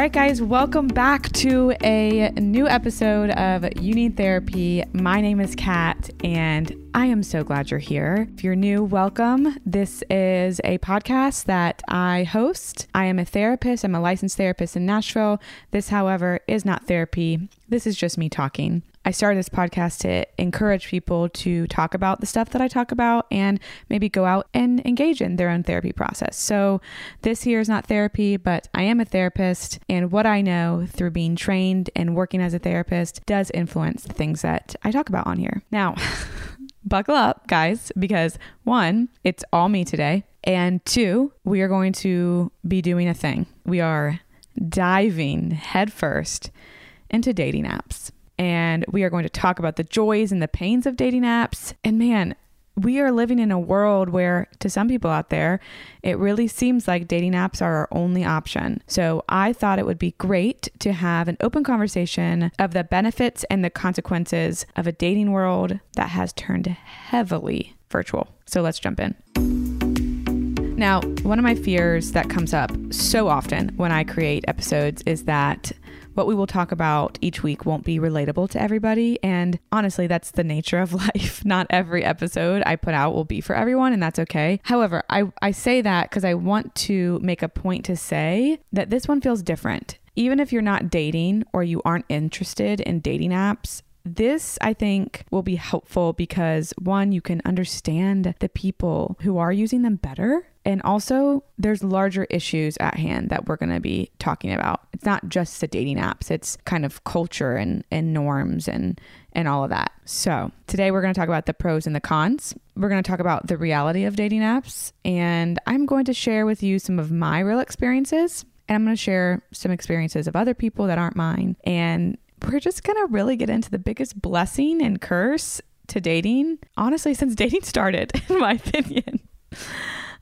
right, guys, welcome back to a new episode of You Need Therapy. My name is Kat, and I am so glad you're here. If you're new, welcome. This is a podcast that I host. I am a therapist, I'm a licensed therapist in Nashville. This, however, is not therapy, this is just me talking. I started this podcast to encourage people to talk about the stuff that I talk about and maybe go out and engage in their own therapy process. So, this here is not therapy, but I am a therapist, and what I know through being trained and working as a therapist does influence the things that I talk about on here. Now, buckle up, guys, because one, it's all me today, and two, we are going to be doing a thing. We are diving headfirst into dating apps and we are going to talk about the joys and the pains of dating apps. And man, we are living in a world where, to some people out there, it really seems like dating apps are our only option. So, I thought it would be great to have an open conversation of the benefits and the consequences of a dating world that has turned heavily virtual. So, let's jump in. Now, one of my fears that comes up so often when I create episodes is that what we will talk about each week won't be relatable to everybody. And honestly, that's the nature of life. Not every episode I put out will be for everyone, and that's okay. However, I, I say that because I want to make a point to say that this one feels different. Even if you're not dating or you aren't interested in dating apps, this, I think, will be helpful because one, you can understand the people who are using them better. And also, there's larger issues at hand that we're going to be talking about. It's not just the dating apps, it's kind of culture and, and norms and, and all of that. So, today we're going to talk about the pros and the cons. We're going to talk about the reality of dating apps. And I'm going to share with you some of my real experiences. And I'm going to share some experiences of other people that aren't mine. And we're just going to really get into the biggest blessing and curse to dating, honestly, since dating started, in my opinion.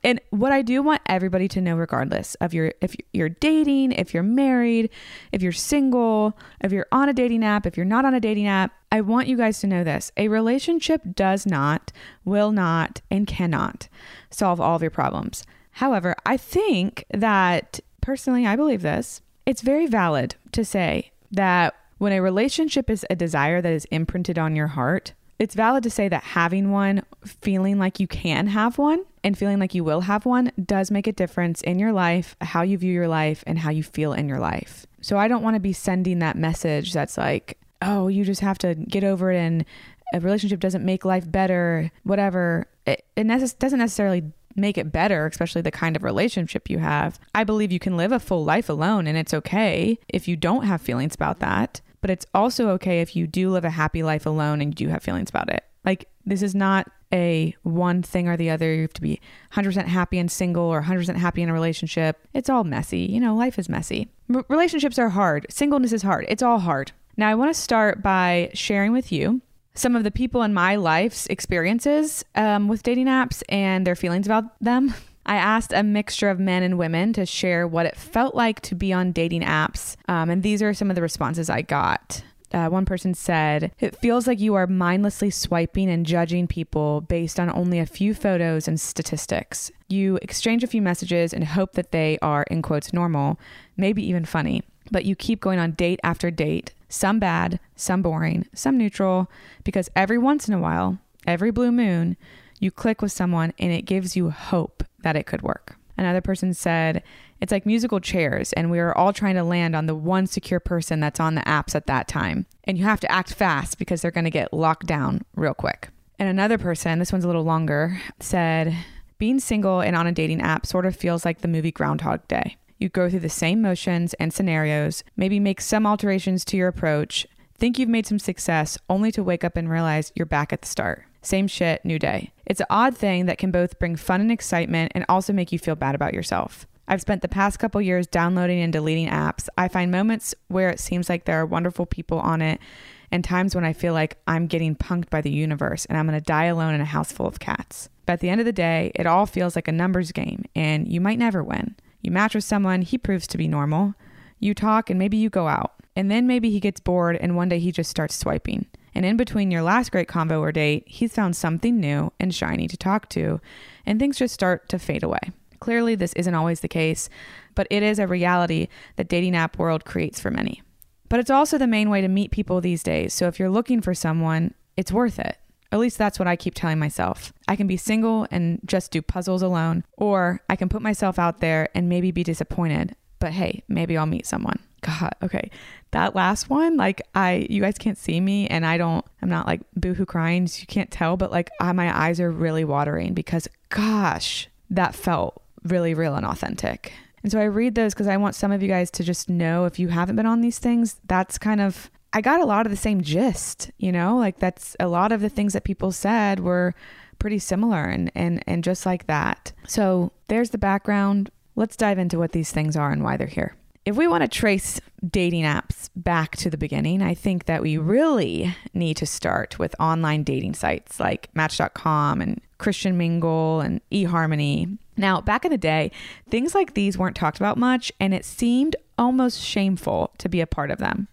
And what I do want everybody to know, regardless of your if you're dating, if you're married, if you're single, if you're on a dating app, if you're not on a dating app, I want you guys to know this. A relationship does not, will not, and cannot solve all of your problems. However, I think that personally, I believe this. It's very valid to say that when a relationship is a desire that is imprinted on your heart, it's valid to say that having one, feeling like you can have one, and feeling like you will have one does make a difference in your life, how you view your life, and how you feel in your life. So I don't want to be sending that message that's like, oh, you just have to get over it and a relationship doesn't make life better, whatever. It, it necess- doesn't necessarily make it better, especially the kind of relationship you have. I believe you can live a full life alone and it's okay if you don't have feelings about that but it's also okay if you do live a happy life alone and you do have feelings about it. Like, this is not a one thing or the other. You have to be 100% happy and single or 100% happy in a relationship. It's all messy. You know, life is messy. R- relationships are hard. Singleness is hard. It's all hard. Now, I want to start by sharing with you some of the people in my life's experiences um, with dating apps and their feelings about them. I asked a mixture of men and women to share what it felt like to be on dating apps. Um, and these are some of the responses I got. Uh, one person said, It feels like you are mindlessly swiping and judging people based on only a few photos and statistics. You exchange a few messages and hope that they are, in quotes, normal, maybe even funny, but you keep going on date after date, some bad, some boring, some neutral, because every once in a while, every blue moon, you click with someone and it gives you hope that it could work. Another person said, it's like musical chairs, and we are all trying to land on the one secure person that's on the apps at that time. And you have to act fast because they're going to get locked down real quick. And another person, this one's a little longer, said, being single and on a dating app sort of feels like the movie Groundhog Day. You go through the same motions and scenarios, maybe make some alterations to your approach, think you've made some success, only to wake up and realize you're back at the start. Same shit, new day. It's an odd thing that can both bring fun and excitement and also make you feel bad about yourself. I've spent the past couple years downloading and deleting apps. I find moments where it seems like there are wonderful people on it and times when I feel like I'm getting punked by the universe and I'm going to die alone in a house full of cats. But at the end of the day, it all feels like a numbers game and you might never win. You match with someone, he proves to be normal. You talk and maybe you go out. And then maybe he gets bored and one day he just starts swiping. And in between your last great convo or date, he's found something new and shiny to talk to, and things just start to fade away. Clearly, this isn't always the case, but it is a reality that dating app world creates for many. But it's also the main way to meet people these days. So if you're looking for someone, it's worth it. At least that's what I keep telling myself. I can be single and just do puzzles alone, or I can put myself out there and maybe be disappointed. But hey, maybe I'll meet someone. God, okay. That last one, like I, you guys can't see me and I don't, I'm not like boohoo crying. So you can't tell, but like I, my eyes are really watering because gosh, that felt really real and authentic. And so I read those because I want some of you guys to just know if you haven't been on these things, that's kind of, I got a lot of the same gist, you know, like that's a lot of the things that people said were pretty similar and, and, and just like that. So there's the background. Let's dive into what these things are and why they're here. If we want to trace dating apps back to the beginning, I think that we really need to start with online dating sites like Match.com and Christian Mingle and eHarmony. Now, back in the day, things like these weren't talked about much, and it seemed almost shameful to be a part of them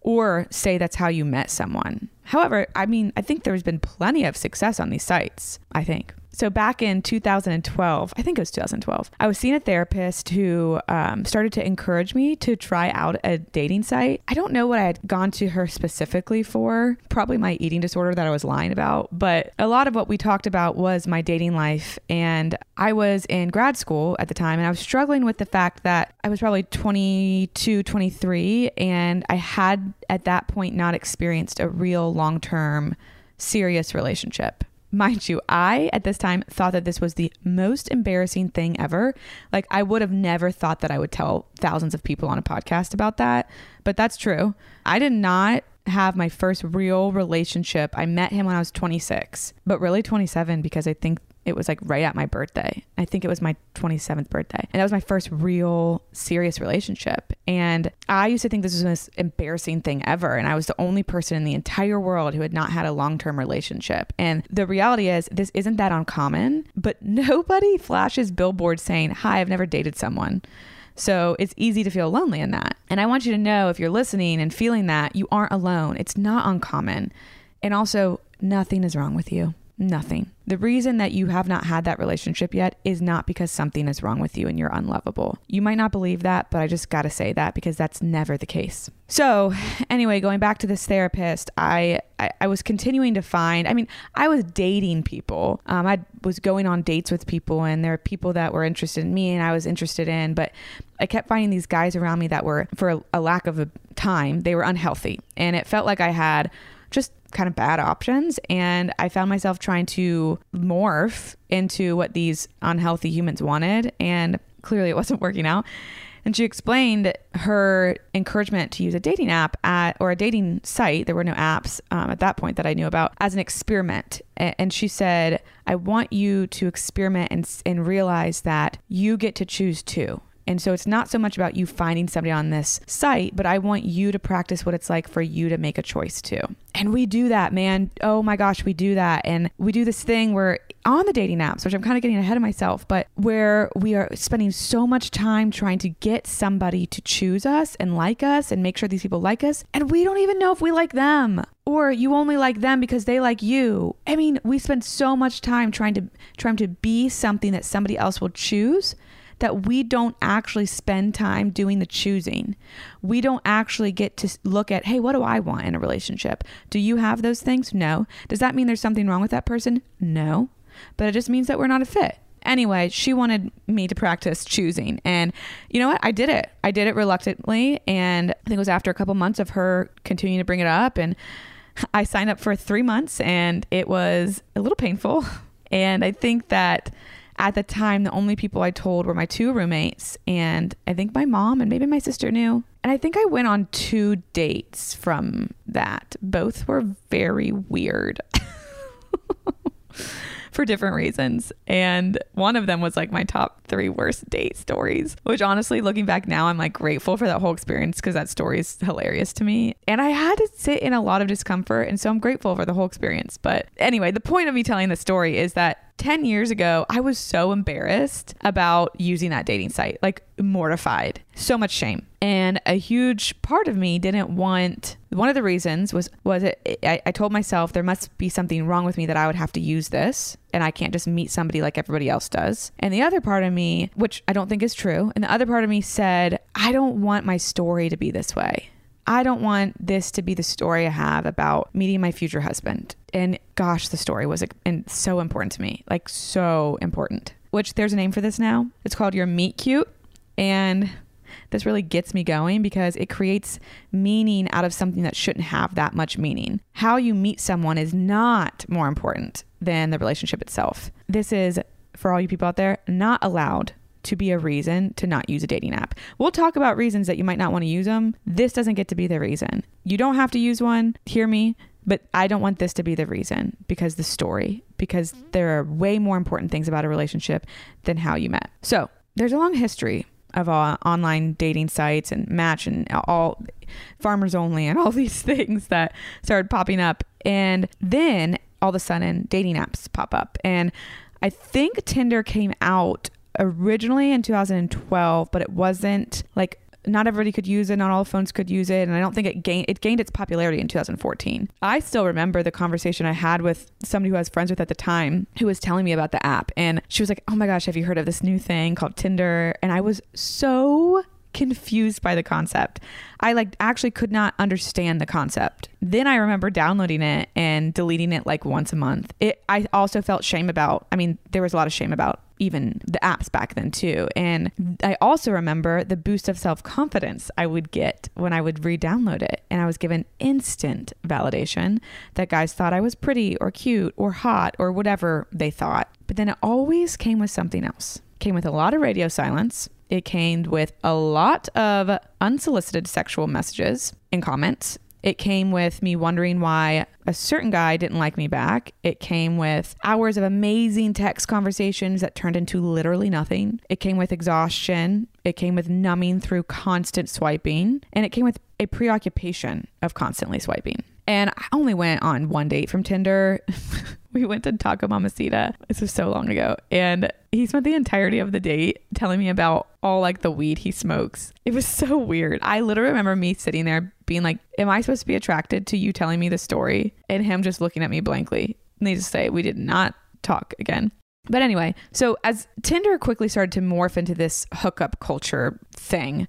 or say that's how you met someone. However, I mean, I think there's been plenty of success on these sites, I think. So back in 2012, I think it was 2012, I was seeing a therapist who um, started to encourage me to try out a dating site. I don't know what I had gone to her specifically for, probably my eating disorder that I was lying about, but a lot of what we talked about was my dating life. And I was in grad school at the time and I was struggling with the fact that I was probably 22, 23, and I had at that point not experienced a real long term serious relationship. Mind you, I at this time thought that this was the most embarrassing thing ever. Like, I would have never thought that I would tell thousands of people on a podcast about that, but that's true. I did not have my first real relationship. I met him when I was 26, but really 27 because I think it was like right at my birthday. I think it was my 27th birthday. And that was my first real serious relationship. And I used to think this was the most embarrassing thing ever. And I was the only person in the entire world who had not had a long term relationship. And the reality is, this isn't that uncommon, but nobody flashes billboards saying, Hi, I've never dated someone. So it's easy to feel lonely in that. And I want you to know if you're listening and feeling that, you aren't alone. It's not uncommon. And also, nothing is wrong with you. Nothing. The reason that you have not had that relationship yet is not because something is wrong with you and you're unlovable. You might not believe that, but I just got to say that because that's never the case. So, anyway, going back to this therapist, I, I, I was continuing to find, I mean, I was dating people. Um, I was going on dates with people, and there were people that were interested in me and I was interested in, but I kept finding these guys around me that were, for a, a lack of a time, they were unhealthy. And it felt like I had just kind of bad options. And I found myself trying to morph into what these unhealthy humans wanted. And clearly it wasn't working out. And she explained her encouragement to use a dating app at or a dating site. There were no apps um, at that point that I knew about as an experiment. And she said, "I want you to experiment and and realize that you get to choose too." And so it's not so much about you finding somebody on this site, but I want you to practice what it's like for you to make a choice too. And we do that, man. Oh my gosh, we do that. And we do this thing where on the dating apps, which I'm kind of getting ahead of myself, but where we are spending so much time trying to get somebody to choose us and like us and make sure these people like us. And we don't even know if we like them or you only like them because they like you. I mean, we spend so much time trying to trying to be something that somebody else will choose that we don't actually spend time doing the choosing. We don't actually get to look at, hey, what do I want in a relationship? Do you have those things? No. Does that mean there's something wrong with that person? No. But it just means that we're not a fit. Anyway, she wanted me to practice choosing. And you know what? I did it. I did it reluctantly. And I think it was after a couple months of her continuing to bring it up. And I signed up for three months and it was a little painful. And I think that at the time, the only people I told were my two roommates, and I think my mom and maybe my sister knew. And I think I went on two dates from that. Both were very weird. for different reasons. And one of them was like my top three worst date stories, which honestly, looking back now, I'm like grateful for that whole experience because that story is hilarious to me. And I had to sit in a lot of discomfort. And so I'm grateful for the whole experience. But anyway, the point of me telling this story is that 10 years ago, I was so embarrassed about using that dating site, like mortified, so much shame. And a huge part of me didn't want one of the reasons was was it I, I told myself there must be something wrong with me that I would have to use this and I can't just meet somebody like everybody else does. And the other part of me, which I don't think is true, and the other part of me said, I don't want my story to be this way. I don't want this to be the story I have about meeting my future husband. And gosh, the story was and so important to me, like so important. Which there's a name for this now. It's called Your Meet Cute. And this really gets me going because it creates meaning out of something that shouldn't have that much meaning. How you meet someone is not more important than the relationship itself. This is, for all you people out there, not allowed to be a reason to not use a dating app. We'll talk about reasons that you might not want to use them. This doesn't get to be the reason. You don't have to use one. Hear me. But I don't want this to be the reason because the story, because there are way more important things about a relationship than how you met. So there's a long history of uh, online dating sites and match and all farmers only and all these things that started popping up. And then all of a sudden, dating apps pop up. And I think Tinder came out originally in 2012, but it wasn't like not everybody could use it not all phones could use it and i don't think it gained it gained its popularity in 2014 i still remember the conversation i had with somebody who i was friends with at the time who was telling me about the app and she was like oh my gosh have you heard of this new thing called tinder and i was so confused by the concept. I like actually could not understand the concept. Then I remember downloading it and deleting it like once a month. It I also felt shame about. I mean, there was a lot of shame about even the apps back then too. And I also remember the boost of self-confidence I would get when I would re-download it and I was given instant validation that guys thought I was pretty or cute or hot or whatever they thought. But then it always came with something else. Came with a lot of radio silence it came with a lot of unsolicited sexual messages and comments. It came with me wondering why a certain guy didn't like me back. It came with hours of amazing text conversations that turned into literally nothing. It came with exhaustion. It came with numbing through constant swiping. And it came with a preoccupation of constantly swiping. And I only went on one date from Tinder. we went to Taco Mamacita. This was so long ago. And he spent the entirety of the date telling me about all like the weed he smokes. It was so weird. I literally remember me sitting there being like, Am I supposed to be attracted to you telling me the story? And him just looking at me blankly. Needless to say, we did not talk again. But anyway, so as Tinder quickly started to morph into this hookup culture thing,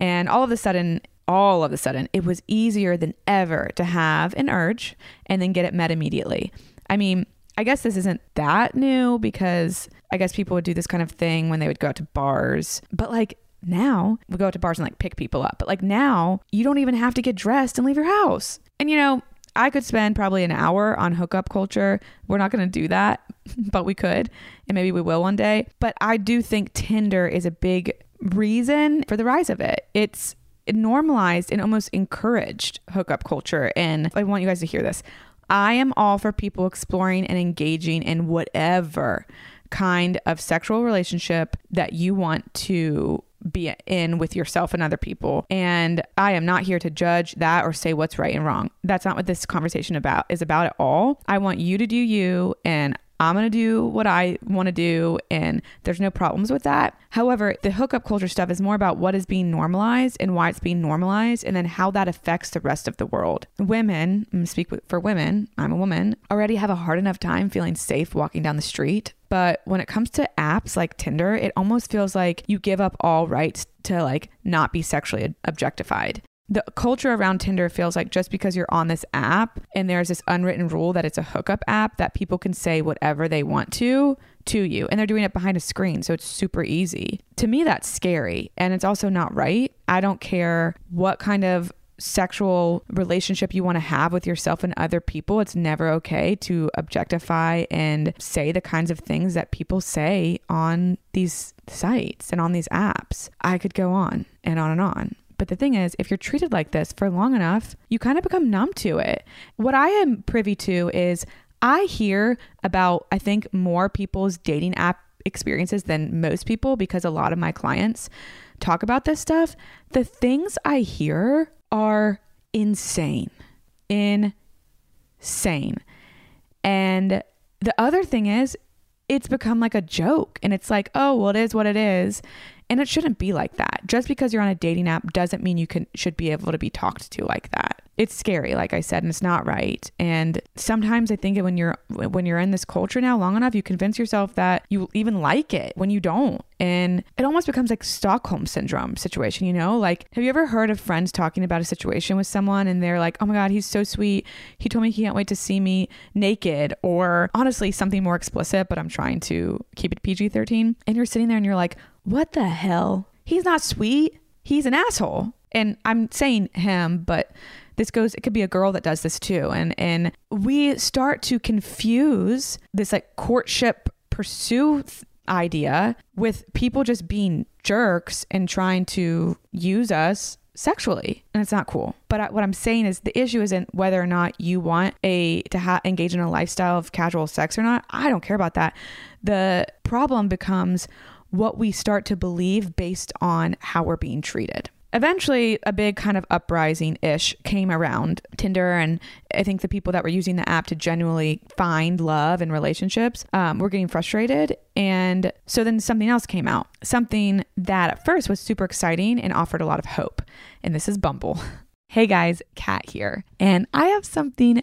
and all of a sudden, all of a sudden, it was easier than ever to have an urge and then get it met immediately. I mean, I guess this isn't that new because I guess people would do this kind of thing when they would go out to bars. But like now, we go out to bars and like pick people up. But like now, you don't even have to get dressed and leave your house. And you know, I could spend probably an hour on hookup culture. We're not going to do that, but we could. And maybe we will one day. But I do think Tinder is a big reason for the rise of it. It's normalized and almost encouraged hookup culture. And I want you guys to hear this. I am all for people exploring and engaging in whatever kind of sexual relationship that you want to be in with yourself and other people. And I am not here to judge that or say what's right and wrong. That's not what this conversation about is about at all. I want you to do you and I'm going to do what I want to do, and there's no problems with that. However, the hookup culture stuff is more about what is being normalized and why it's being normalized, and then how that affects the rest of the world. Women, I'm speak for women, I'm a woman, already have a hard enough time feeling safe walking down the street. But when it comes to apps like Tinder, it almost feels like you give up all rights to like not be sexually objectified the culture around Tinder feels like just because you're on this app and there's this unwritten rule that it's a hookup app that people can say whatever they want to to you and they're doing it behind a screen so it's super easy. To me that's scary and it's also not right. I don't care what kind of sexual relationship you want to have with yourself and other people, it's never okay to objectify and say the kinds of things that people say on these sites and on these apps. I could go on and on and on. But the thing is, if you're treated like this for long enough, you kind of become numb to it. What I am privy to is I hear about, I think, more people's dating app experiences than most people because a lot of my clients talk about this stuff. The things I hear are insane. Insane. And the other thing is, it's become like a joke. And it's like, oh, well, it is what it is. And it shouldn't be like that. Just because you're on a dating app doesn't mean you can should be able to be talked to like that. It's scary, like I said, and it's not right. And sometimes I think when you're when you're in this culture now long enough, you convince yourself that you even like it when you don't. And it almost becomes like Stockholm syndrome situation, you know? Like, have you ever heard of friends talking about a situation with someone and they're like, oh my God, he's so sweet. He told me he can't wait to see me naked, or honestly, something more explicit, but I'm trying to keep it PG 13. And you're sitting there and you're like, what the hell? He's not sweet. He's an asshole. And I'm saying him, but this goes it could be a girl that does this too. And and we start to confuse this like courtship pursuit idea with people just being jerks and trying to use us sexually and it's not cool but what i'm saying is the issue isn't whether or not you want a to ha- engage in a lifestyle of casual sex or not i don't care about that the problem becomes what we start to believe based on how we're being treated. Eventually, a big kind of uprising ish came around Tinder, and I think the people that were using the app to genuinely find love and relationships um, were getting frustrated. And so then something else came out, something that at first was super exciting and offered a lot of hope. And this is Bumble. Hey guys, Kat here, and I have something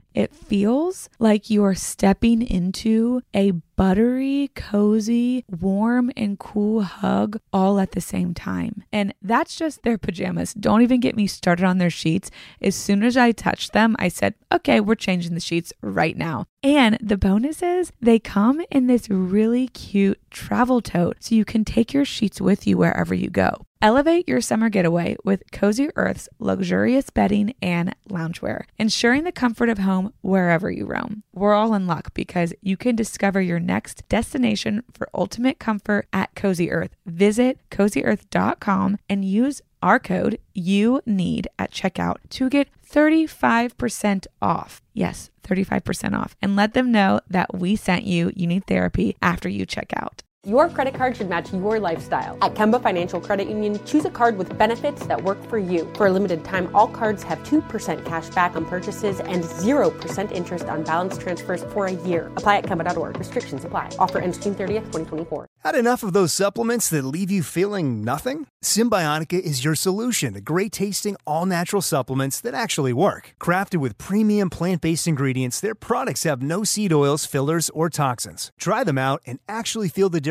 It feels like you are stepping into a buttery, cozy, warm, and cool hug all at the same time. And that's just their pajamas. Don't even get me started on their sheets. As soon as I touched them, I said, okay, we're changing the sheets right now. And the bonus is they come in this really cute travel tote so you can take your sheets with you wherever you go. Elevate your summer getaway with Cozy Earth's luxurious bedding and loungewear, ensuring the comfort of home wherever you roam. We're all in luck because you can discover your next destination for ultimate comfort at Cozy Earth. Visit cozyearth.com and use our code you need at checkout to get 35% off. Yes, 35% off. And let them know that we sent you You Need Therapy after you check out. Your credit card should match your lifestyle. At Kemba Financial Credit Union, choose a card with benefits that work for you. For a limited time, all cards have 2% cash back on purchases and 0% interest on balance transfers for a year. Apply at Kemba.org. Restrictions apply. Offer ends June 30th, 2024. Had enough of those supplements that leave you feeling nothing? Cymbiotika is your solution to great tasting, all natural supplements that actually work. Crafted with premium plant based ingredients, their products have no seed oils, fillers, or toxins. Try them out and actually feel the difference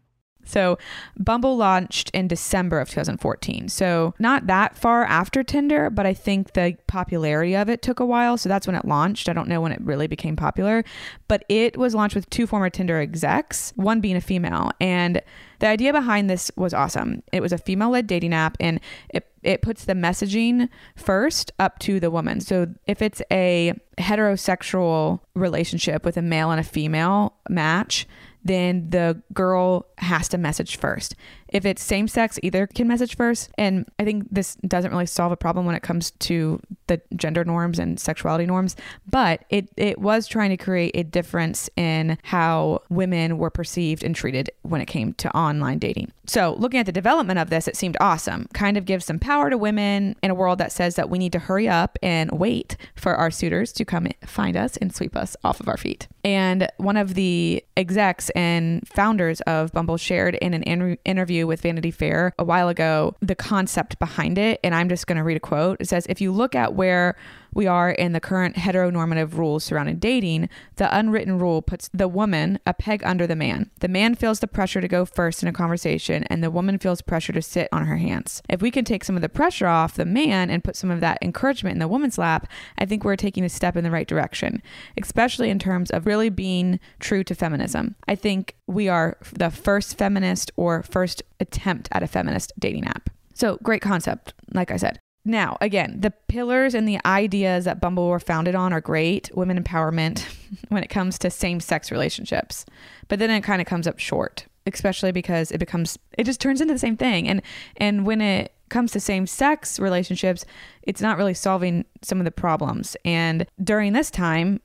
So, Bumble launched in December of 2014. So, not that far after Tinder, but I think the popularity of it took a while. So, that's when it launched. I don't know when it really became popular, but it was launched with two former Tinder execs, one being a female. And the idea behind this was awesome. It was a female led dating app and it, it puts the messaging first up to the woman. So if it's a heterosexual relationship with a male and a female match, then the girl has to message first. If it's same sex, either can message first. And I think this doesn't really solve a problem when it comes to the gender norms and sexuality norms, but it, it was trying to create a difference in how women were perceived and treated when it came to online dating. So, looking at the development of this, it seemed awesome. Kind of gives some power to women in a world that says that we need to hurry up and wait for our suitors to come find us and sweep us off of our feet. And one of the execs and founders of Bumble shared in an in- interview with Vanity Fair a while ago the concept behind it. And I'm just going to read a quote. It says, If you look at where we are in the current heteronormative rules surrounding dating, the unwritten rule puts the woman a peg under the man. The man feels the pressure to go first in a conversation, and the woman feels pressure to sit on her hands. If we can take some of the pressure off the man and put some of that encouragement in the woman's lap, I think we're taking a step in the right direction, especially in terms of really being true to feminism. I think we are the first feminist or first attempt at a feminist dating app. So, great concept, like I said. Now, again, the pillars and the ideas that Bumble were founded on are great, women empowerment when it comes to same sex relationships. But then it kind of comes up short, especially because it becomes it just turns into the same thing. And and when it comes to same sex relationships, it's not really solving some of the problems. And during this time,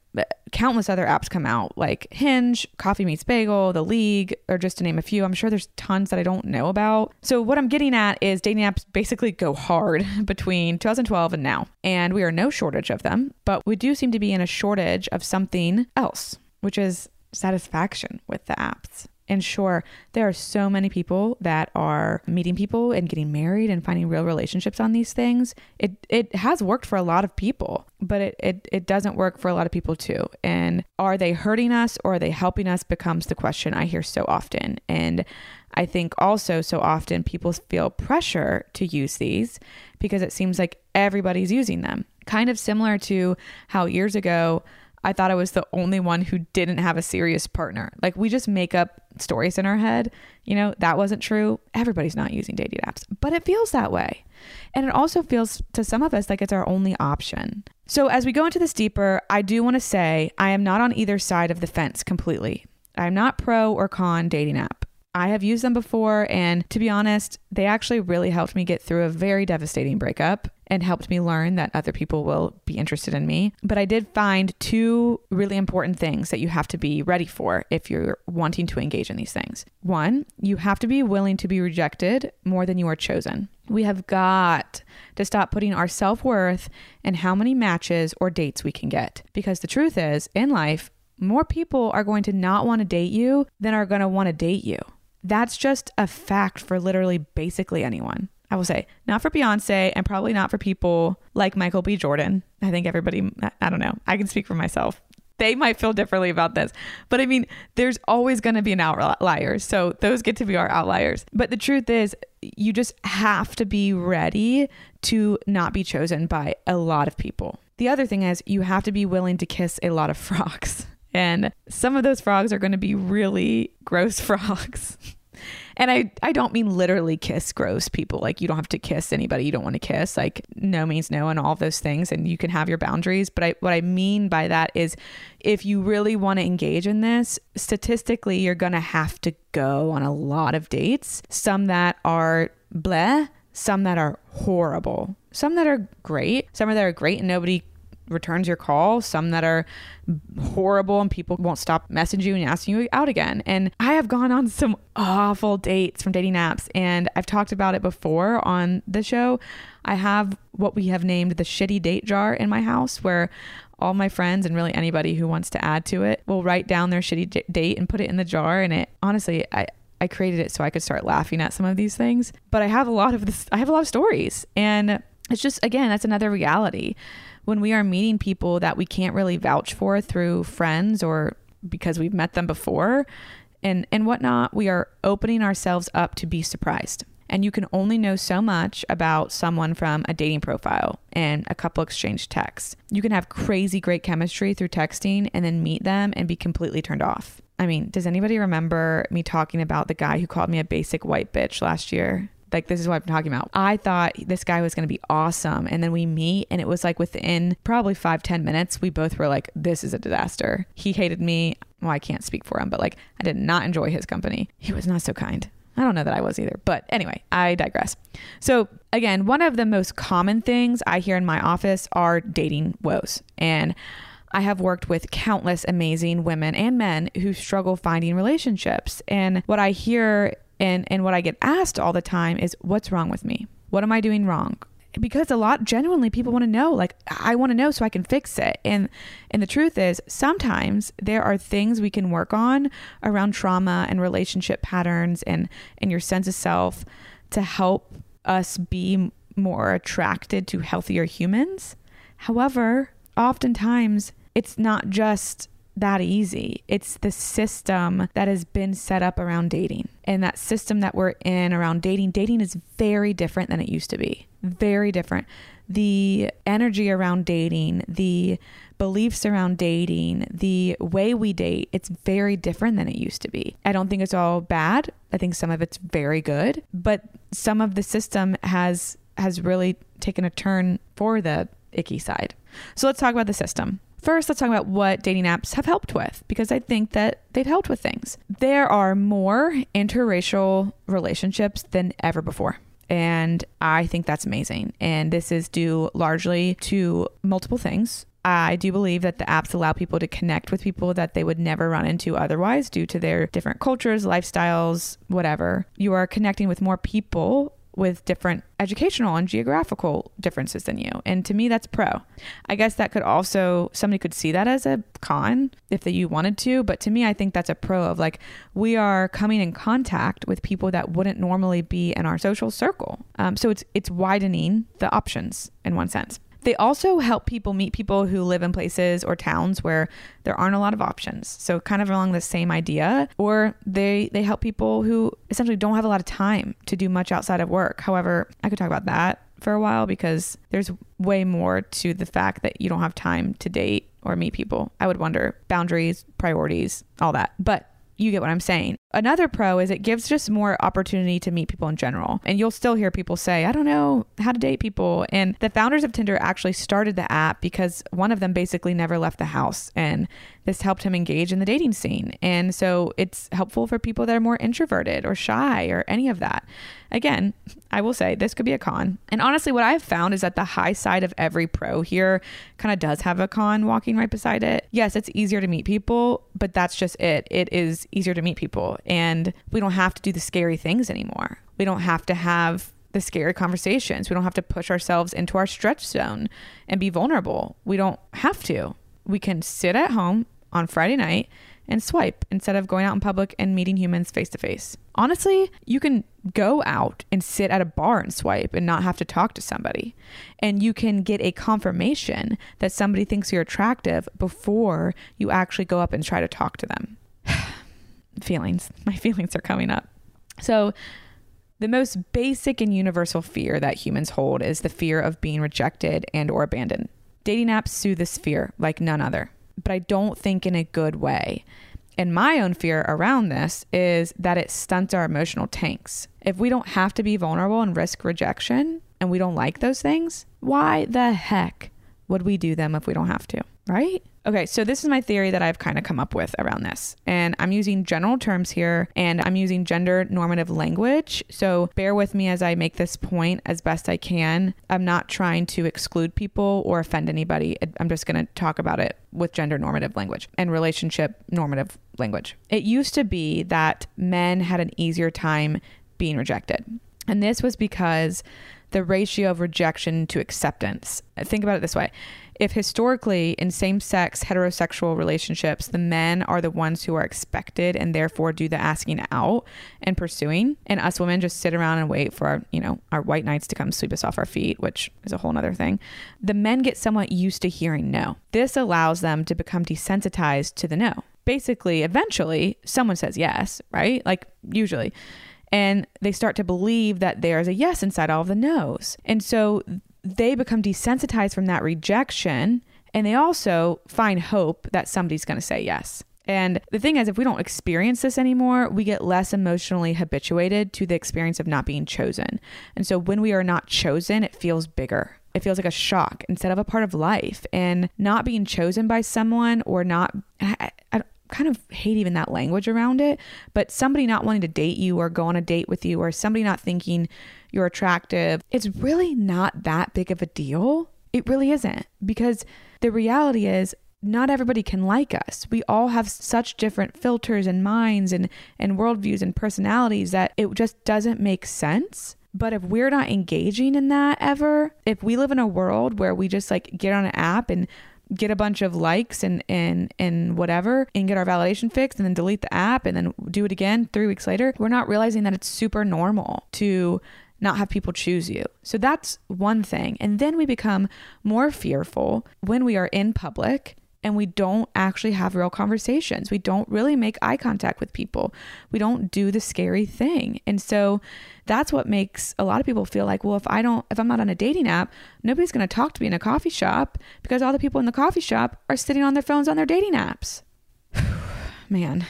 countless other apps come out like Hinge, Coffee Meets Bagel, The League, or just to name a few. I'm sure there's tons that I don't know about. So, what I'm getting at is dating apps basically go hard between 2012 and now. And we are no shortage of them, but we do seem to be in a shortage of something else, which is satisfaction with the apps. And sure, there are so many people that are meeting people and getting married and finding real relationships on these things. It it has worked for a lot of people, but it, it, it doesn't work for a lot of people too. And are they hurting us or are they helping us becomes the question I hear so often. And I think also so often people feel pressure to use these because it seems like everybody's using them. Kind of similar to how years ago I thought I was the only one who didn't have a serious partner. Like we just make up stories in our head. You know, that wasn't true. Everybody's not using dating apps, but it feels that way. And it also feels to some of us like it's our only option. So as we go into this deeper, I do want to say I am not on either side of the fence completely. I'm not pro or con dating app. I have used them before, and to be honest, they actually really helped me get through a very devastating breakup and helped me learn that other people will be interested in me. But I did find two really important things that you have to be ready for if you're wanting to engage in these things. One, you have to be willing to be rejected more than you are chosen. We have got to stop putting our self worth in how many matches or dates we can get. Because the truth is, in life, more people are going to not want to date you than are going to want to date you. That's just a fact for literally basically anyone. I will say, not for Beyonce and probably not for people like Michael B. Jordan. I think everybody, I don't know, I can speak for myself. They might feel differently about this. But I mean, there's always going to be an outlier. So those get to be our outliers. But the truth is, you just have to be ready to not be chosen by a lot of people. The other thing is, you have to be willing to kiss a lot of frogs. And some of those frogs are going to be really gross frogs. And I, I don't mean literally kiss gross people. Like you don't have to kiss anybody you don't want to kiss. Like no means no and all those things. And you can have your boundaries. But I, what I mean by that is if you really want to engage in this, statistically, you're to have to go on a lot of dates. Some that are bleh, some that are horrible, some that are great, some that are great and nobody returns your call, some that are horrible and people won't stop messaging you and asking you out again. And I have gone on some awful dates from dating apps and I've talked about it before on the show. I have what we have named the shitty date jar in my house where all my friends and really anybody who wants to add to it will write down their shitty d- date and put it in the jar and it honestly I I created it so I could start laughing at some of these things, but I have a lot of this I have a lot of stories and it's just again that's another reality when we are meeting people that we can't really vouch for through friends or because we've met them before and, and whatnot, we are opening ourselves up to be surprised. And you can only know so much about someone from a dating profile and a couple exchange texts. You can have crazy great chemistry through texting and then meet them and be completely turned off. I mean, does anybody remember me talking about the guy who called me a basic white bitch last year? Like, this is what I'm talking about. I thought this guy was going to be awesome. And then we meet, and it was like within probably five ten minutes, we both were like, this is a disaster. He hated me. Well, I can't speak for him, but like, I did not enjoy his company. He was not so kind. I don't know that I was either. But anyway, I digress. So, again, one of the most common things I hear in my office are dating woes. And I have worked with countless amazing women and men who struggle finding relationships. And what I hear and, and what I get asked all the time is, What's wrong with me? What am I doing wrong? because a lot genuinely people want to know like i want to know so i can fix it and and the truth is sometimes there are things we can work on around trauma and relationship patterns and and your sense of self to help us be more attracted to healthier humans however oftentimes it's not just that easy. It's the system that has been set up around dating. And that system that we're in around dating, dating is very different than it used to be. Very different. The energy around dating, the beliefs around dating, the way we date, it's very different than it used to be. I don't think it's all bad. I think some of it's very good, but some of the system has has really taken a turn for the icky side. So let's talk about the system. First, let's talk about what dating apps have helped with because I think that they've helped with things. There are more interracial relationships than ever before. And I think that's amazing. And this is due largely to multiple things. I do believe that the apps allow people to connect with people that they would never run into otherwise due to their different cultures, lifestyles, whatever. You are connecting with more people with different educational and geographical differences than you. And to me, that's pro. I guess that could also, somebody could see that as a con if that you wanted to. But to me, I think that's a pro of like, we are coming in contact with people that wouldn't normally be in our social circle. Um, so it's, it's widening the options in one sense. They also help people meet people who live in places or towns where there aren't a lot of options. So kind of along the same idea. Or they they help people who essentially don't have a lot of time to do much outside of work. However, I could talk about that for a while because there's way more to the fact that you don't have time to date or meet people. I would wonder boundaries, priorities, all that. But you get what I'm saying. Another pro is it gives just more opportunity to meet people in general. And you'll still hear people say, I don't know how to date people. And the founders of Tinder actually started the app because one of them basically never left the house. And this helped him engage in the dating scene. And so it's helpful for people that are more introverted or shy or any of that. Again, I will say this could be a con. And honestly, what I've found is that the high side of every pro here kind of does have a con walking right beside it. Yes, it's easier to meet people, but that's just it. It is easier to meet people. And we don't have to do the scary things anymore. We don't have to have the scary conversations. We don't have to push ourselves into our stretch zone and be vulnerable. We don't have to. We can sit at home on Friday night and swipe instead of going out in public and meeting humans face to face. Honestly, you can go out and sit at a bar and swipe and not have to talk to somebody. And you can get a confirmation that somebody thinks you're attractive before you actually go up and try to talk to them. feelings. My feelings are coming up. So, the most basic and universal fear that humans hold is the fear of being rejected and or abandoned. Dating apps soothe this fear like none other but I don't think in a good way. And my own fear around this is that it stunts our emotional tanks. If we don't have to be vulnerable and risk rejection and we don't like those things, why the heck would we do them if we don't have to? Right? Okay, so this is my theory that I've kind of come up with around this. And I'm using general terms here and I'm using gender normative language. So bear with me as I make this point as best I can. I'm not trying to exclude people or offend anybody. I'm just going to talk about it with gender normative language and relationship normative language. It used to be that men had an easier time being rejected. And this was because the ratio of rejection to acceptance. Think about it this way if historically in same sex heterosexual relationships, the men are the ones who are expected and therefore do the asking out and pursuing, and us women just sit around and wait for our, you know, our white knights to come sweep us off our feet, which is a whole other thing, the men get somewhat used to hearing no. This allows them to become desensitized to the no. basically, eventually, someone says yes, right? Like, usually. And they start to believe that there's a yes inside all of the no's. And so they become desensitized from that rejection. And they also find hope that somebody's going to say yes. And the thing is, if we don't experience this anymore, we get less emotionally habituated to the experience of not being chosen. And so when we are not chosen, it feels bigger. It feels like a shock instead of a part of life. And not being chosen by someone or not, kind of hate even that language around it, but somebody not wanting to date you or go on a date with you or somebody not thinking you're attractive, it's really not that big of a deal. It really isn't because the reality is not everybody can like us. We all have such different filters and minds and, and worldviews and personalities that it just doesn't make sense. But if we're not engaging in that ever, if we live in a world where we just like get on an app and get a bunch of likes and and and whatever and get our validation fixed and then delete the app and then do it again 3 weeks later, we're not realizing that it's super normal to not have people choose you. So that's one thing. And then we become more fearful when we are in public and we don't actually have real conversations. We don't really make eye contact with people. We don't do the scary thing. And so that's what makes a lot of people feel like, well, if I don't, if I'm not on a dating app, nobody's going to talk to me in a coffee shop because all the people in the coffee shop are sitting on their phones on their dating apps. Man,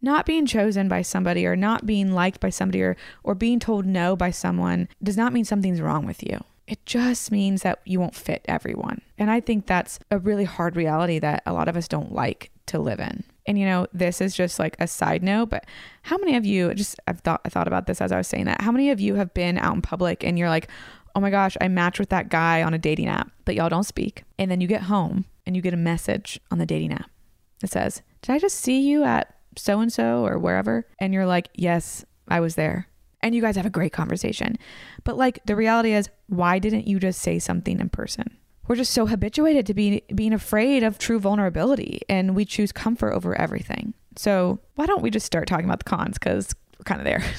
not being chosen by somebody or not being liked by somebody or, or being told no by someone does not mean something's wrong with you. It just means that you won't fit everyone. And I think that's a really hard reality that a lot of us don't like to live in. And you know, this is just like a side note, but how many of you just I've thought I thought about this as I was saying that. How many of you have been out in public and you're like, "Oh my gosh, I matched with that guy on a dating app." But y'all don't speak. And then you get home and you get a message on the dating app. It says, "Did I just see you at so and so or wherever?" And you're like, "Yes, I was there." And you guys have a great conversation. But like the reality is, why didn't you just say something in person? We're just so habituated to be being afraid of true vulnerability and we choose comfort over everything. So, why don't we just start talking about the cons cuz we're kind of there.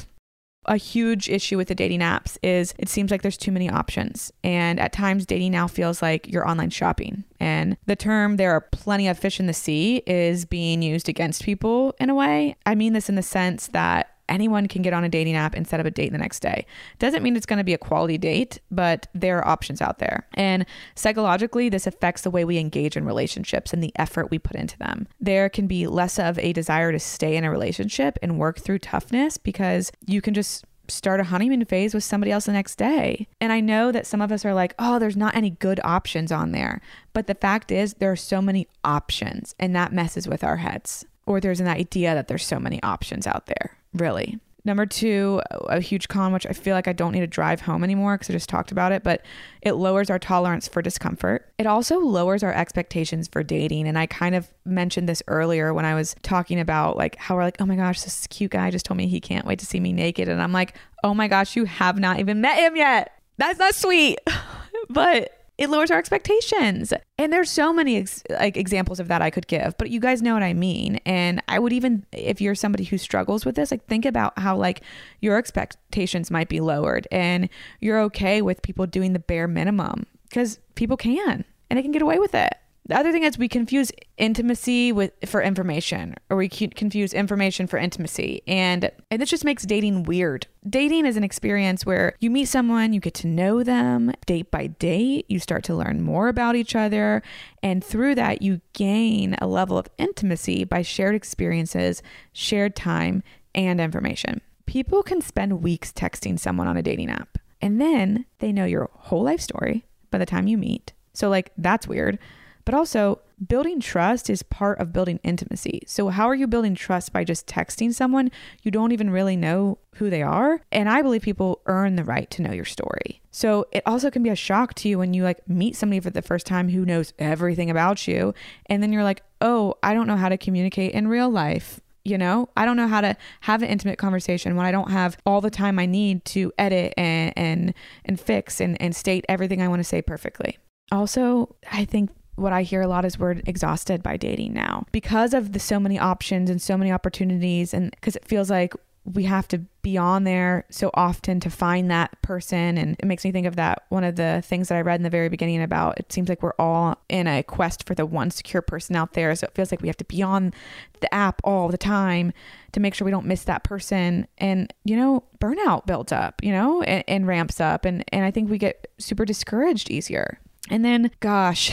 a huge issue with the dating apps is it seems like there's too many options. And at times, dating now feels like you're online shopping. And the term, there are plenty of fish in the sea, is being used against people in a way. I mean this in the sense that anyone can get on a dating app and set up a date the next day. Doesn't mean it's going to be a quality date, but there are options out there. And psychologically, this affects the way we engage in relationships and the effort we put into them. There can be less of a desire to stay in a relationship and work through toughness because you can just start a honeymoon phase with somebody else the next day. And I know that some of us are like, oh, there's not any good options on there. But the fact is, there are so many options, and that messes with our heads. Or there's an idea that there's so many options out there really. Number two, a huge con, which I feel like I don't need to drive home anymore because I just talked about it, but it lowers our tolerance for discomfort. It also lowers our expectations for dating. And I kind of mentioned this earlier when I was talking about like how we're like, oh my gosh, this cute guy just told me he can't wait to see me naked. And I'm like, oh my gosh, you have not even met him yet. That's not sweet. but it lowers our expectations. And there's so many ex- like examples of that I could give, but you guys know what I mean. And I would even if you're somebody who struggles with this, like think about how like your expectations might be lowered and you're okay with people doing the bare minimum because people can and they can get away with it. The other thing is we confuse intimacy with for information, or we confuse information for intimacy, and and this just makes dating weird. Dating is an experience where you meet someone, you get to know them date by date, you start to learn more about each other, and through that you gain a level of intimacy by shared experiences, shared time, and information. People can spend weeks texting someone on a dating app, and then they know your whole life story by the time you meet. So like that's weird. But also, building trust is part of building intimacy. So, how are you building trust by just texting someone you don't even really know who they are? And I believe people earn the right to know your story. So, it also can be a shock to you when you like meet somebody for the first time who knows everything about you. And then you're like, oh, I don't know how to communicate in real life you know i don't know how to have an intimate conversation when i don't have all the time i need to edit and and, and fix and, and state everything i want to say perfectly also i think what I hear a lot is we're exhausted by dating now because of the so many options and so many opportunities and because it feels like we have to be on there so often to find that person. And it makes me think of that one of the things that I read in the very beginning about it seems like we're all in a quest for the one secure person out there. So it feels like we have to be on the app all the time to make sure we don't miss that person. And, you know, burnout builds up, you know, and, and ramps up. And, and I think we get super discouraged easier. And then, gosh,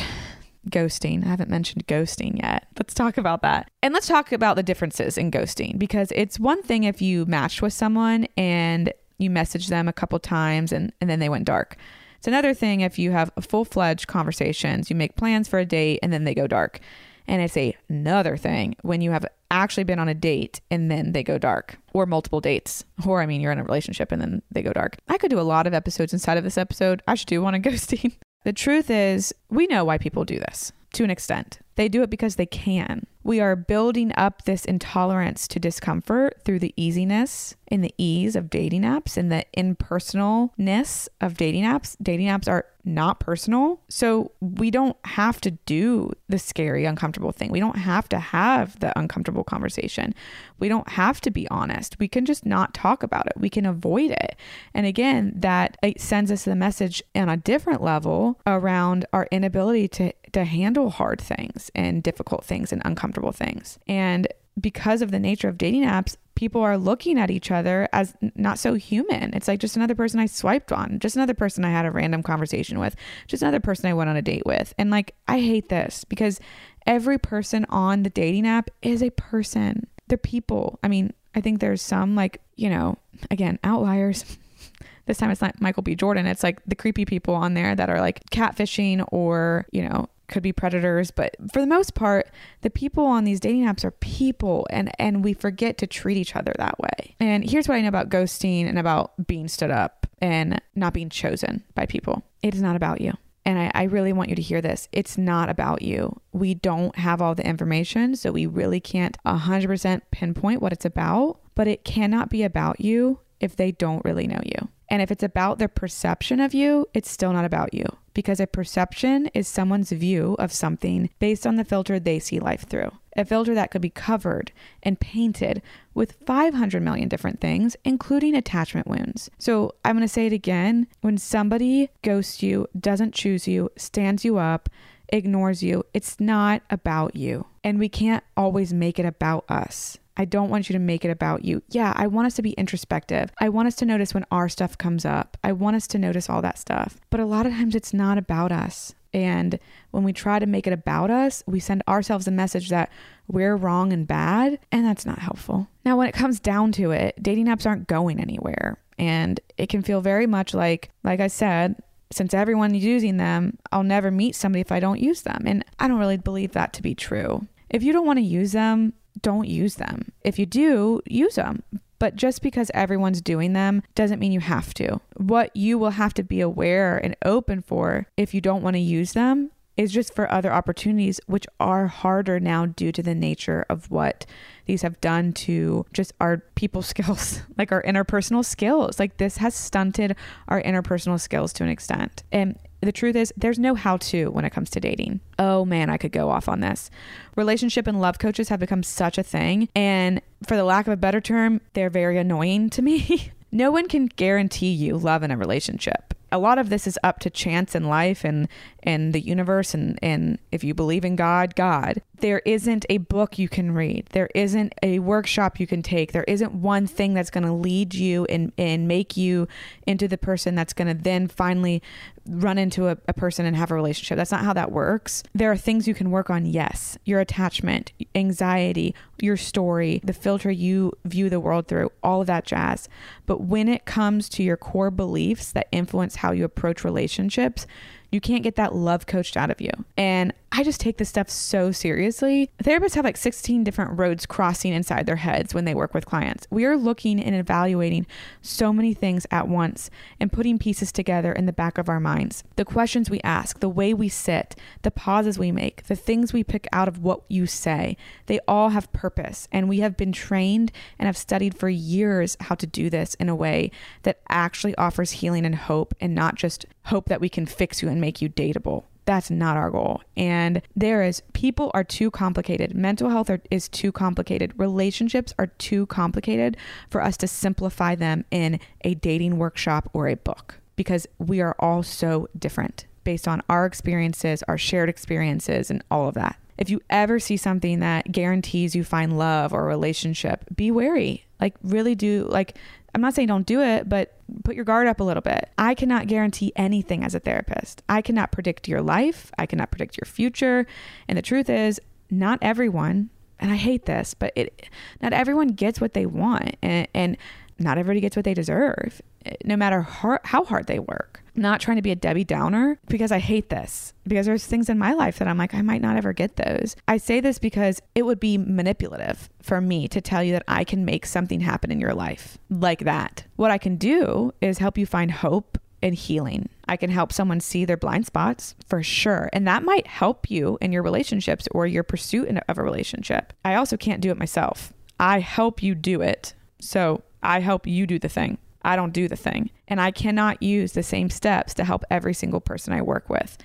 ghosting. I haven't mentioned ghosting yet. Let's talk about that. And let's talk about the differences in ghosting because it's one thing if you matched with someone and you message them a couple times and, and then they went dark. It's another thing if you have full fledged conversations, you make plans for a date and then they go dark. And it's a, another thing when you have actually been on a date and then they go dark, or multiple dates, or I mean, you're in a relationship and then they go dark. I could do a lot of episodes inside of this episode. I should do one on ghosting. The truth is, we know why people do this to an extent. They do it because they can. We are building up this intolerance to discomfort through the easiness and the ease of dating apps and the impersonalness of dating apps. Dating apps are not personal. So we don't have to do the scary, uncomfortable thing. We don't have to have the uncomfortable conversation. We don't have to be honest. We can just not talk about it. We can avoid it. And again, that it sends us the message on a different level around our inability to, to handle hard things and difficult things and uncomfortable things. And because of the nature of dating apps, people are looking at each other as not so human. It's like just another person I swiped on, just another person I had a random conversation with, just another person I went on a date with. And like, I hate this because every person on the dating app is a person. They're people. I mean, I think there's some like, you know, again, outliers. this time it's not Michael B. Jordan. It's like the creepy people on there that are like catfishing or, you know, could be predators, but for the most part, the people on these dating apps are people and and we forget to treat each other that way. And here's what I know about ghosting and about being stood up and not being chosen by people. It is not about you. And I, I really want you to hear this. It's not about you. We don't have all the information, so we really can't 100% pinpoint what it's about, but it cannot be about you if they don't really know you. And if it's about their perception of you, it's still not about you because a perception is someone's view of something based on the filter they see life through. A filter that could be covered and painted with 500 million different things, including attachment wounds. So I'm going to say it again when somebody ghosts you, doesn't choose you, stands you up, ignores you, it's not about you. And we can't always make it about us. I don't want you to make it about you. Yeah, I want us to be introspective. I want us to notice when our stuff comes up. I want us to notice all that stuff. But a lot of times it's not about us. And when we try to make it about us, we send ourselves a message that we're wrong and bad, and that's not helpful. Now, when it comes down to it, dating apps aren't going anywhere. And it can feel very much like, like I said, since everyone's using them, I'll never meet somebody if I don't use them. And I don't really believe that to be true. If you don't want to use them, don't use them. If you do, use them. But just because everyone's doing them doesn't mean you have to. What you will have to be aware and open for if you don't want to use them is just for other opportunities, which are harder now due to the nature of what these have done to just our people skills, like our interpersonal skills. Like this has stunted our interpersonal skills to an extent. And the truth is, there's no how to when it comes to dating. Oh man, I could go off on this. Relationship and love coaches have become such a thing. And for the lack of a better term, they're very annoying to me. no one can guarantee you love in a relationship a lot of this is up to chance in life and and the universe and and if you believe in God, God. There isn't a book you can read. There isn't a workshop you can take. There isn't one thing that's going to lead you and and make you into the person that's going to then finally run into a, a person and have a relationship. That's not how that works. There are things you can work on, yes. Your attachment, anxiety, your story, the filter you view the world through, all of that jazz. But when it comes to your core beliefs that influence how you approach relationships, you can't get that love coached out of you. And I just take this stuff so seriously. Therapists have like 16 different roads crossing inside their heads when they work with clients. We are looking and evaluating so many things at once and putting pieces together in the back of our minds. The questions we ask, the way we sit, the pauses we make, the things we pick out of what you say, they all have purpose. And we have been trained and have studied for years how to do this in a way that actually offers healing and hope and not just hope that we can fix you and make you dateable That's not our goal. And there is, people are too complicated. Mental health are, is too complicated. Relationships are too complicated for us to simplify them in a dating workshop or a book because we are all so different based on our experiences, our shared experiences, and all of that. If you ever see something that guarantees you find love or a relationship, be wary. Like, really do, like, I'm not saying don't do it, but put your guard up a little bit. I cannot guarantee anything as a therapist. I cannot predict your life, I cannot predict your future. And the truth is, not everyone, and I hate this, but it not everyone gets what they want and, and not everybody gets what they deserve, eh, no matter how, how hard they work not trying to be a Debbie Downer because I hate this. Because there's things in my life that I'm like, I might not ever get those. I say this because it would be manipulative for me to tell you that I can make something happen in your life like that. What I can do is help you find hope and healing. I can help someone see their blind spots for sure. And that might help you in your relationships or your pursuit of a relationship. I also can't do it myself. I help you do it. So I help you do the thing. I don't do the thing. And I cannot use the same steps to help every single person I work with.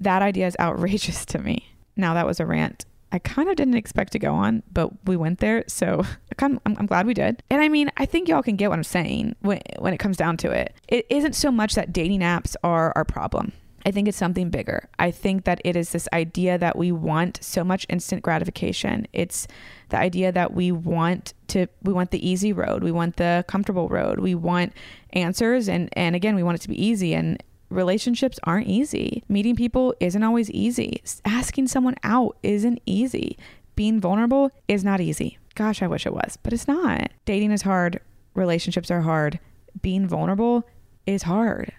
That idea is outrageous to me. Now, that was a rant I kind of didn't expect to go on, but we went there. So I'm, I'm, glad we did. And I mean, I think y'all can get what I'm saying when, when it comes down to it. It isn't so much that dating apps are our problem. I think it's something bigger. I think that it is this idea that we want so much instant gratification. It's the idea that we want to we want the easy road. We want the comfortable road. We want answers and and again, we want it to be easy and relationships aren't easy. Meeting people isn't always easy. Asking someone out isn't easy. Being vulnerable is not easy. Gosh, I wish it was, but it's not. Dating is hard. Relationships are hard. Being vulnerable is hard.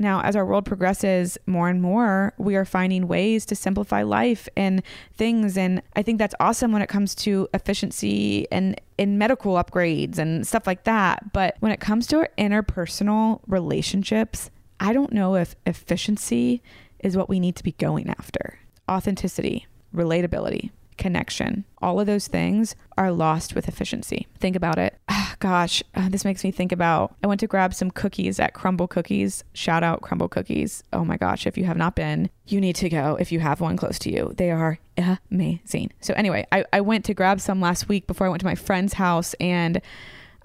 Now, as our world progresses more and more, we are finding ways to simplify life and things. And I think that's awesome when it comes to efficiency and in medical upgrades and stuff like that. But when it comes to our interpersonal relationships, I don't know if efficiency is what we need to be going after. Authenticity, relatability, connection. All of those things are lost with efficiency. Think about it. Oh, gosh, uh, this makes me think about I went to grab some cookies at Crumbl Cookies. Shout out Crumbl Cookies. Oh my gosh, if you have not been, you need to go if you have one close to you. They are amazing. So, anyway, I, I went to grab some last week before I went to my friend's house and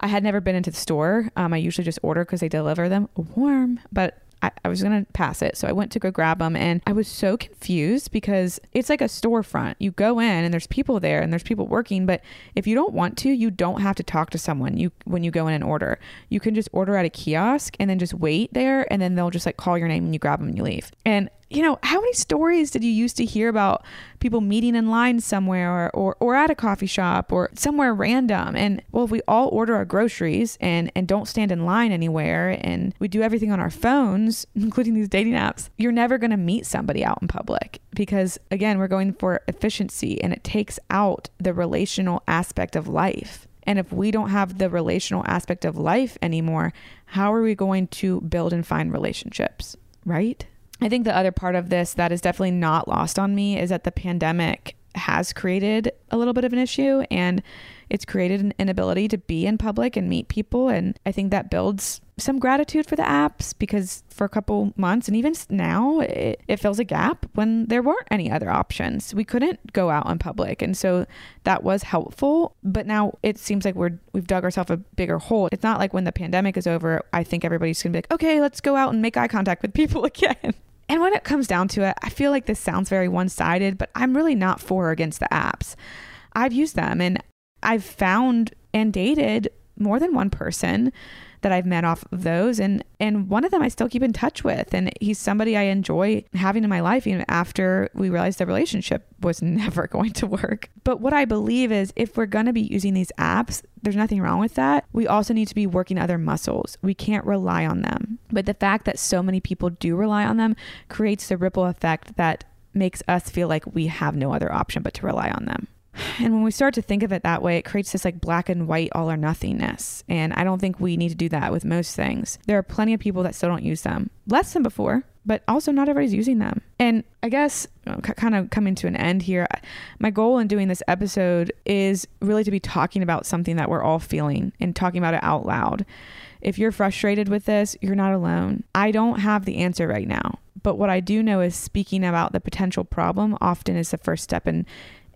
I had never been into the store. Um, I usually just order because they deliver them warm, but I, I was going to pass it. So I went to go grab them and I was so confused because it's like a storefront. You go in and there's people there and there's people working, but if you don't want to, you don't have to talk to someone you when you go in and order. You can just order at a kiosk and then just wait there and then they'll just like call your name and you grab them and you leave. And you know, how many stories did you used to hear about people meeting in line somewhere or, or, or at a coffee shop or somewhere random? And well, if we all order our groceries and, and don't stand in line anywhere and we do everything on our phones, including these dating apps, you're never going to meet somebody out in public because, again, we're going for efficiency and it takes out the relational aspect of life. And if we don't have the relational aspect of life anymore, how are we going to build and find relationships? Right? I think the other part of this that is definitely not lost on me is that the pandemic has created a little bit of an issue and it's created an inability to be in public and meet people. And I think that builds some gratitude for the apps because for a couple months and even now it, it fills a gap when there weren't any other options. We couldn't go out in public. And so that was helpful. But now it seems like we're we've dug ourselves a bigger hole. It's not like when the pandemic is over i think everybody's gonna be like okay let's go out and make eye contact with people again and when it comes down to it, I feel like this sounds very one sided, but I'm really not for or against the apps. I've used them and I've found and dated more than one person that I've met off of those and and one of them I still keep in touch with and he's somebody I enjoy having in my life even after we realized the relationship was never going to work. But what I believe is if we're going to be using these apps, there's nothing wrong with that. We also need to be working other muscles. We can't rely on them. But the fact that so many people do rely on them creates the ripple effect that makes us feel like we have no other option but to rely on them. And when we start to think of it that way, it creates this like black and white all or nothingness. And I don't think we need to do that with most things. There are plenty of people that still don't use them, less than before, but also not everybody's using them. And I guess kind of coming to an end here, my goal in doing this episode is really to be talking about something that we're all feeling and talking about it out loud. If you're frustrated with this, you're not alone. I don't have the answer right now But what I do know is speaking about the potential problem often is the first step in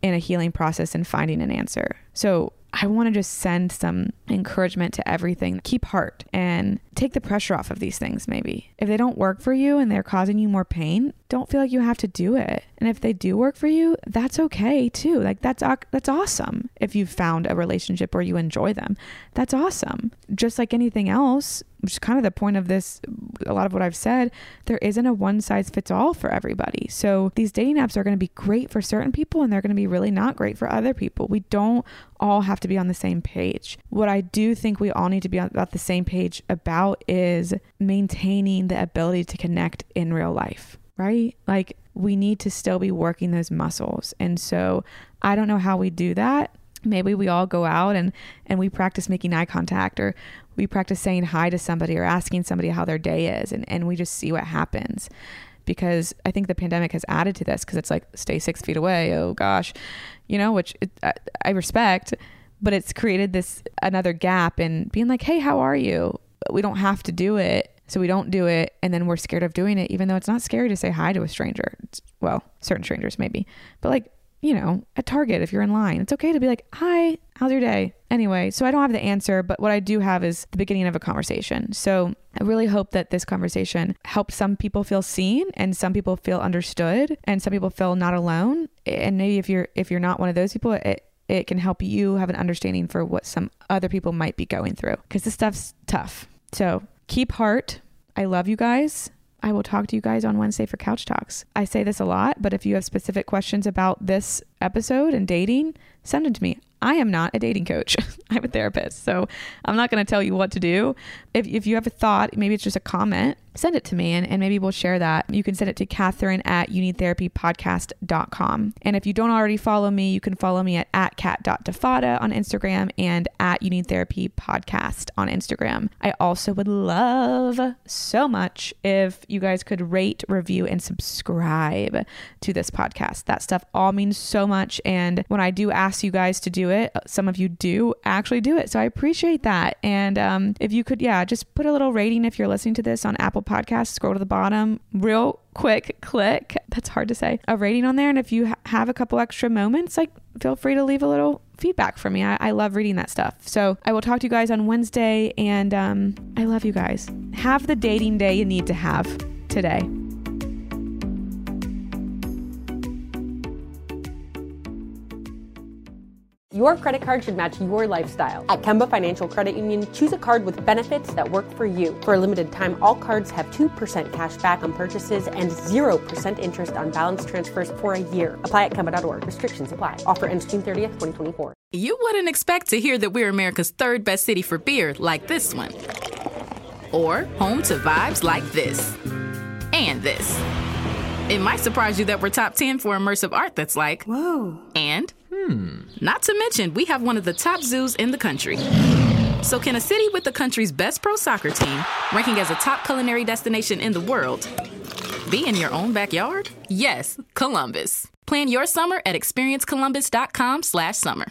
in a healing process and finding an answer. So I want to just send some encouragement to everything. Keep heart and take the pressure off of these things, maybe. If they don't work for you and they're causing you more pain, don't feel like you have to do it. And if they do work for you, that's okay too. Like that's that's awesome. If you've found a relationship where you enjoy them, that's awesome. Just like anything else, which is kind of the point of this a lot of what I've said, there isn't a one size fits all for everybody. So these dating apps are going to be great for certain people and they're going to be really not great for other people. We don't all have to be on the same page. What I do think we all need to be on about the same page about is maintaining the ability to connect in real life, right? Like we need to still be working those muscles. And so I don't know how we do that. Maybe we all go out and and we practice making eye contact or we practice saying hi to somebody or asking somebody how their day is and, and we just see what happens because I think the pandemic has added to this because it's like stay six feet away. Oh gosh, you know, which it, I, I respect, but it's created this another gap in being like, hey, how are you? We don't have to do it. So we don't do it. And then we're scared of doing it, even though it's not scary to say hi to a stranger. It's, well, certain strangers maybe, but like, you know, at Target, if you're in line, it's okay to be like, hi, how's your day? Anyway, so I don't have the answer, but what I do have is the beginning of a conversation. So I really hope that this conversation helps some people feel seen and some people feel understood and some people feel not alone. And maybe if you're if you're not one of those people, it it can help you have an understanding for what some other people might be going through because this stuff's tough. So keep heart. I love you guys. I will talk to you guys on Wednesday for Couch Talks. I say this a lot, but if you have specific questions about this episode and dating, send it to me. I am not a dating coach. I'm a therapist. So I'm not going to tell you what to do. If, if you have a thought, maybe it's just a comment, send it to me and, and maybe we'll share that. You can send it to Catherine at youneedtherapypodcast.com. And if you don't already follow me, you can follow me at, at cat.defada on Instagram and at You Need Therapy Podcast on Instagram. I also would love so much if you guys could rate, review, and subscribe to this podcast. That stuff all means so much. And when I do ask you guys to do it, some of you do actually do it. So I appreciate that. And um, if you could, yeah, just put a little rating if you're listening to this on Apple Podcasts, scroll to the bottom, real quick click. That's hard to say. A rating on there. And if you ha- have a couple extra moments, like feel free to leave a little feedback for me. I, I, love reading that stuff. So I will talk to you guys on Wednesday. And um, I love you guys. Have the dating day you need to have today. Your credit card should match your lifestyle. At Kemba Financial Credit Union, choose a card with benefits that work for you. For a limited time, all cards have 2% cash back on purchases and 0% interest on balance transfers for a year. Apply at Kemba.org. Restrictions apply. Offer ends June 30th, 2024. You wouldn't expect to hear that we're America's third best city for beer like this one. Or home to vibes like this. And this. It might surprise you that we're top 10 for immersive art that's like, whoa. And Hmm. Not to mention, we have one of the top zoos in the country. So, can a city with the country's best pro soccer team, ranking as a top culinary destination in the world, be in your own backyard? Yes, Columbus. Plan your summer at experiencecolumbus.com/summer.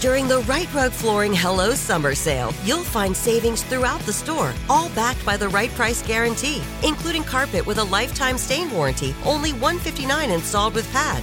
During the Rite Rug Flooring Hello Summer Sale, you'll find savings throughout the store, all backed by the right price guarantee, including carpet with a lifetime stain warranty, only 159 installed with pad.